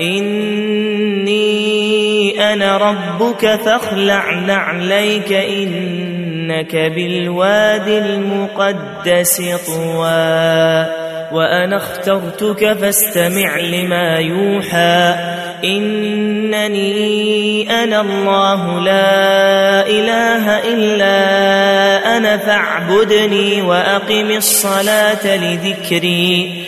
إني أنا ربك فاخلع نعليك إنك بالواد المقدس طوى وأنا اخترتك فاستمع لما يوحى إنني أنا الله لا إله إلا أنا فاعبدني وأقم الصلاة لذكري.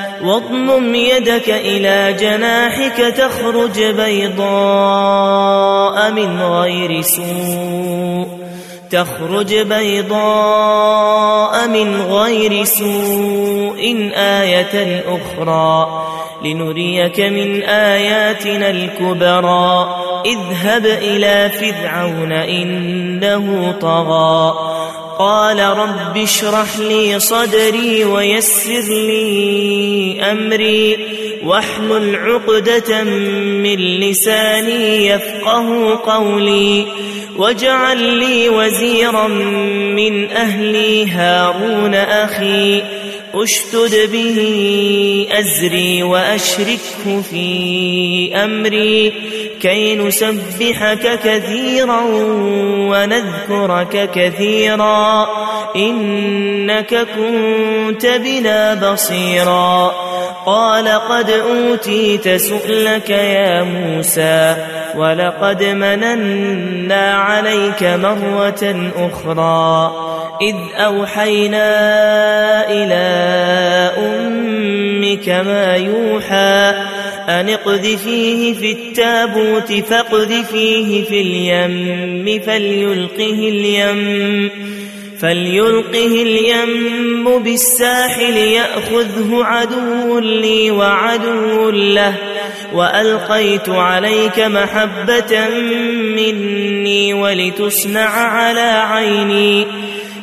واضمم يدك إلى جناحك تخرج بيضاء من غير سوء. تخرج بيضاء من غير سوء. آية أخرى لنريك من آياتنا الكبرى. اذهب إلى فرعون إنه طغى. قال رب اشرح لي صدري ويسر لي أمري واحلل عقدة من لساني يفقه قولي واجعل لي وزيرا من أهلي هارون أخي اشتد به أزري وأشركه في أمري كي نسبحك كثيرا ونذكرك كثيرا إنك كنت بنا بصيرا قال قد أوتيت سؤلك يا موسى ولقد مننا عليك مرة أخرى إذ أوحينا إلى أمك ما يوحى أن اقذفيه في التابوت فاقذفيه في اليم فليلقه اليم فليلقه اليم بالساحل يأخذه عدو لي وعدو له وألقيت عليك محبة مني ولتصنع على عيني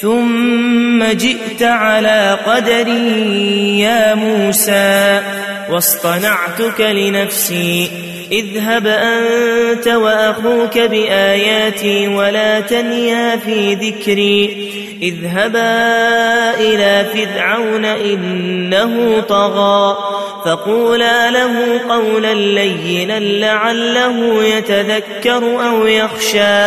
ثم جئت على قدري يا موسى واصطنعتك لنفسي. اذهب أنت وأخوك بآياتي ولا تنيا في ذكري. اذهبا إلى فرعون إنه طغى فقولا له قولا لينا لعله يتذكر أو يخشى.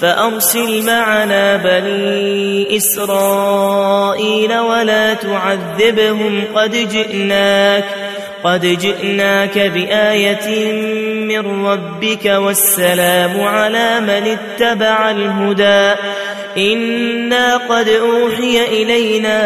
فأرسل معنا بني إسرائيل ولا تعذبهم. قد جئناك قد جئناك بآية من ربك والسلام على من اتبع الهدى. إنا قد أوحي إلينا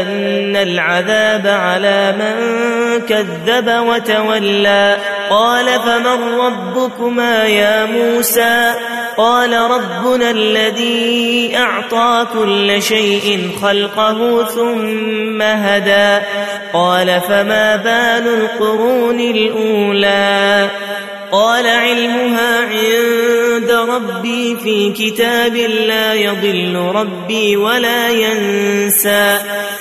أن العذاب على من كذب وتولى قال فمن ربكما يا موسى قال ربنا الذي أعطى كل شيء خلقه ثم هدى قال فما بال القرون الأولى قال علمها عند ربي في كتاب لا يضل ربي ولا ينسى.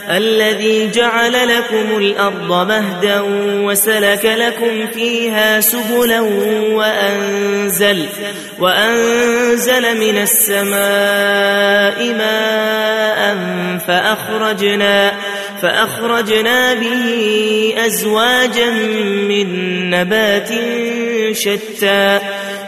الذي جعل لكم الأرض مهدا وسلك لكم فيها سبلا وأنزل, وأنزل من السماء ماء فأخرجنا فأخرجنا به أزواجا من نبات شتى.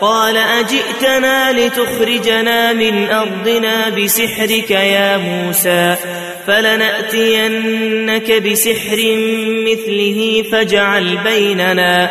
قال أجئتنا لتخرجنا من أرضنا بسحرك يا موسى فلنأتينك بسحر مثله فاجعل بيننا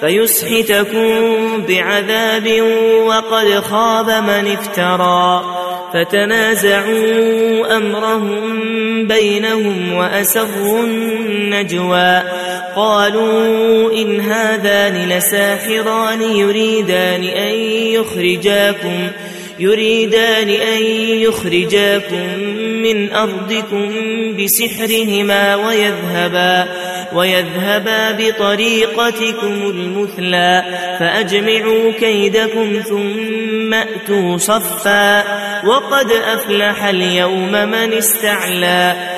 فيسحتكم بعذاب وقد خاب من افترى فتنازعوا أمرهم بينهم وأسروا النجوى قالوا إن هذان لساحران يريدان أن يخرجاكم يريدان أن يخرجاكم من أرضكم بسحرهما ويذهبا ويذهبا بطريقتكم المثلى فأجمعوا كيدكم ثم أتوا صفا وقد أفلح اليوم من استعلى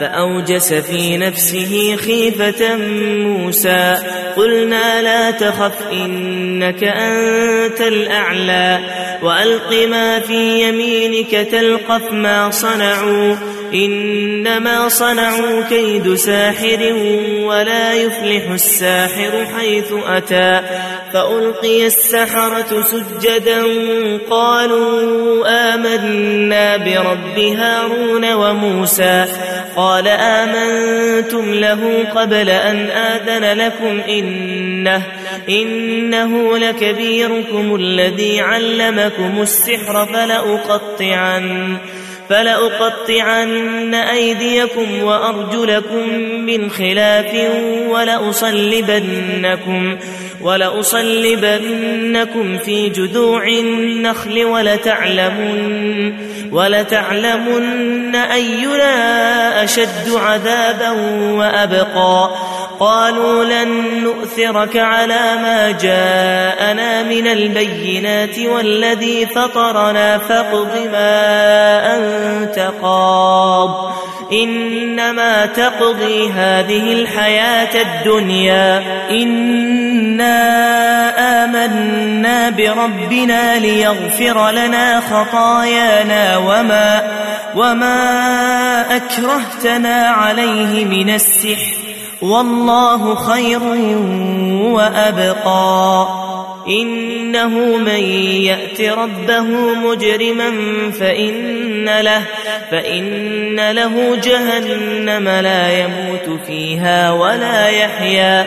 فأوجس في نفسه خيفة موسى. قلنا لا تخف إنك أنت الأعلى. وألق ما في يمينك تلقف ما صنعوا. إنما صنعوا كيد ساحر ولا يفلح الساحر حيث أتى فألقي السحرة سجدا قالوا آمنا برب هارون وموسى قال آمنتم له قبل أن آذن لكم إنه إنه لكبيركم الذي علمكم السحر فلأقطعن فلأقطعن أيديكم وأرجلكم من خلاف ولأصلبنكم ولأصلبنكم في جذوع النخل ولتعلمن ولتعلمن أينا أشد عذابا وأبقى قالوا لن نؤثرك على ما جاءنا من البينات والذي فطرنا فاقض ما أنت قاض. إنما تقضي هذه الحياة الدنيا. إنا آمنا بربنا ليغفر لنا خطايانا وما وما أكرهتنا عليه من السحر. والله خير وأبقى. إنه من يأت ربه مجرما فإن له, فإن له جهنم لا يموت فيها ولا يحيا.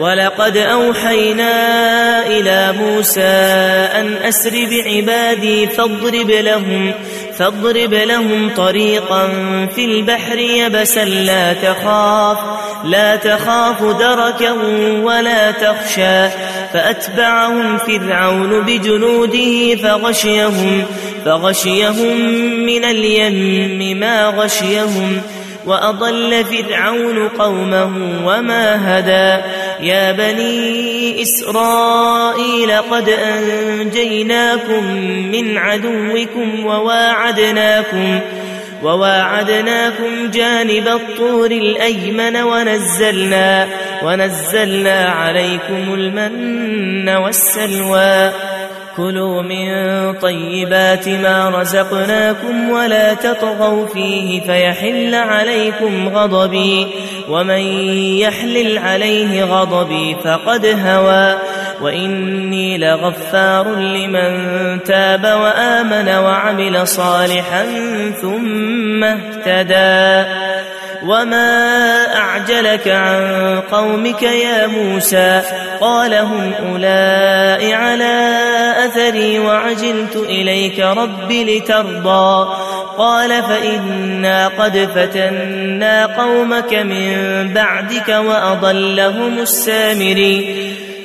ولقد أوحينا إلى موسى أن أسر بعبادي فاضرب لهم فاضرب لهم طريقا في البحر يبسا لا تخاف لا تخاف دركا ولا تخشى فأتبعهم فرعون بجنوده فغشيهم فغشيهم من اليم ما غشيهم وأضل فرعون قومه وما هدى. يا بني إسرائيل قد أنجيناكم من عدوكم وواعدناكم وواعدناكم جانب الطور الأيمن ونزلنا ونزلنا عليكم المن والسلوى كلوا من طيبات ما رزقناكم ولا تطغوا فيه فيحل عليكم غضبي ومن يحلل عليه غضبي فقد هوى وإني لغفار لمن تاب وآمن وعمل صالحا ثم اهتدى وما أعجلك عن قومك يا موسى قال هم أولئك على أثري وعجلت إليك رب لترضى. قال فإنا قد فتنا قومك من بعدك وأضلهم السامري.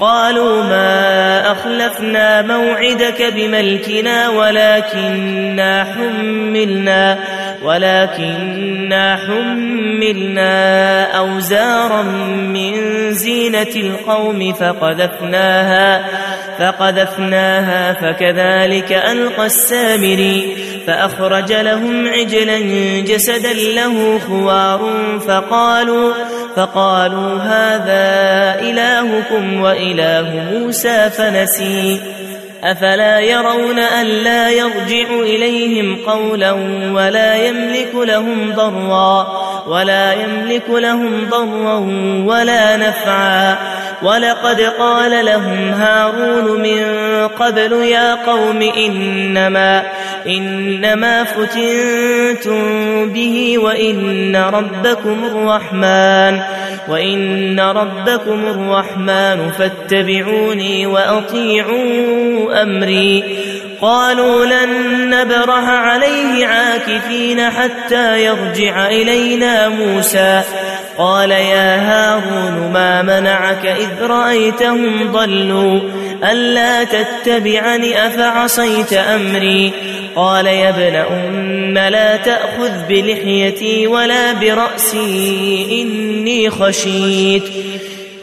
قالوا ما أخلفنا موعدك بملكنا ولكننا حملنا ولكننا حملنا أوزارا من زينة القوم فقذفناها فقذفناها فكذلك ألقى السامري فأخرج لهم عجلا جسدا له خوار فقالوا فقالوا هذا إلهكم وإله موسى فنسي. أفلا يرون أن لا يرجع إليهم قولا ولا يملك لهم ضرا ولا يملك لهم ضرا ولا نفعا. ولقد قال لهم هارون من قبل يا قوم إنما إنما فتنتم به وإن ربكم الرحمن وإن ربكم الرحمن فاتبعوني وأطيعوا أمري قالوا لن نبرح عليه عاكفين حتى يرجع إلينا موسى. قال يا هارون ما منعك إذ رأيتهم ضلوا؟ ألا تتبعني أفعصيت أمري؟ قال يا ابن أم لا تأخذ بلحيتي ولا برأسي إني خشيت.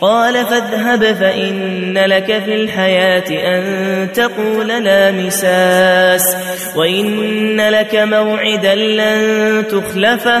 قال فاذهب فإن لك في الحياة أن تقول لا مساس وإن لك موعدا لن تخلفه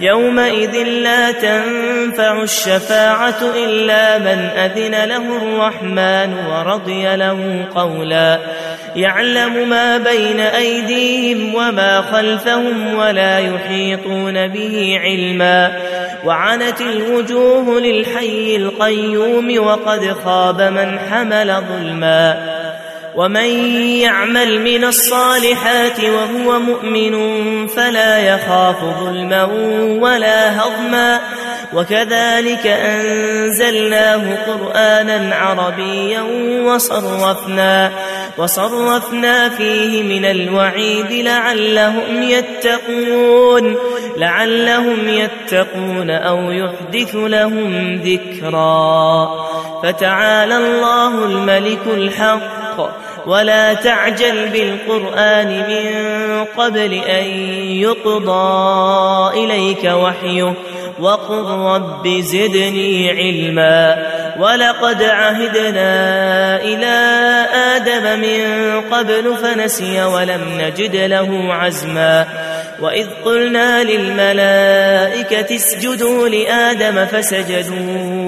يومئذ لا تنفع الشفاعة إلا من أذن له الرحمن ورضي له قولا. يعلم ما بين أيديهم وما خلفهم ولا يحيطون به علما. وعنت الوجوه للحي القيوم وقد خاب من حمل ظلما. ومن يعمل من الصالحات وهو مؤمن فلا يخاف ظلما ولا هضما. وكذلك أنزلناه قرآنا عربيا وصرفنا وصرفنا فيه من الوعيد لعلهم يتقون لعلهم يتقون أو يحدث لهم ذكرا. فتعالى الله الملك الحق ولا تعجل بالقرآن من قبل أن يقضى إليك وحيه وقل رب زدني علما ولقد عهدنا إلى آدم من قبل فنسي ولم نجد له عزما وإذ قلنا للملائكة اسجدوا لآدم فسجدوا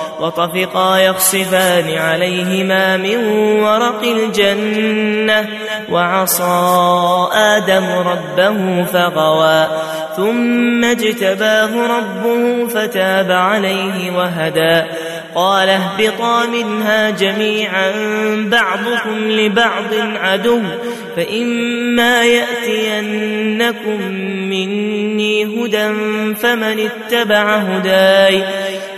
وطفقا يخصفان عليهما من ورق الجنة وعصى آدم ربه فغوى ثم اجتباه ربه فتاب عليه وهدى قال اهبطا منها جميعا بعضكم لبعض عدو فإما يأتينكم مني هدى فمن اتبع هداي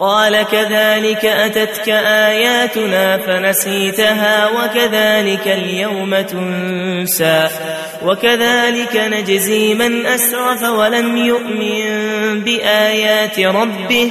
قال كذلك أتتك آياتنا فنسيتها وكذلك اليوم تنسى وكذلك نجزي من أسرف ولم يؤمن بآيات ربه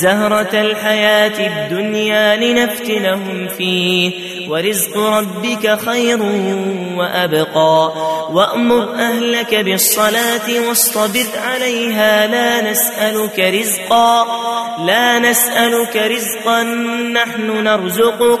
زهرة الحياة الدنيا لنفتنهم فيه. ورزق ربك خير وأبقى. وأمر أهلك بالصلاة واصطبر عليها. لا نسألك رزقا. لا نسألك رزقا. نحن نرزقك.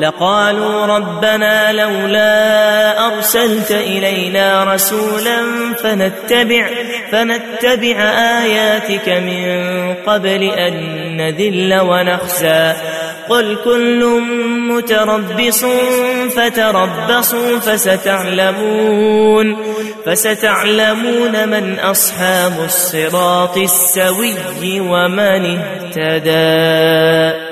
لقالوا ربنا لولا أرسلت إلينا رسولا فنتبع, فنتبع آياتك من قبل أن نذل ونخزى. قل كل متربص فتربصوا فستعلمون فستعلمون من أصحاب الصراط السوي ومن اهتدى.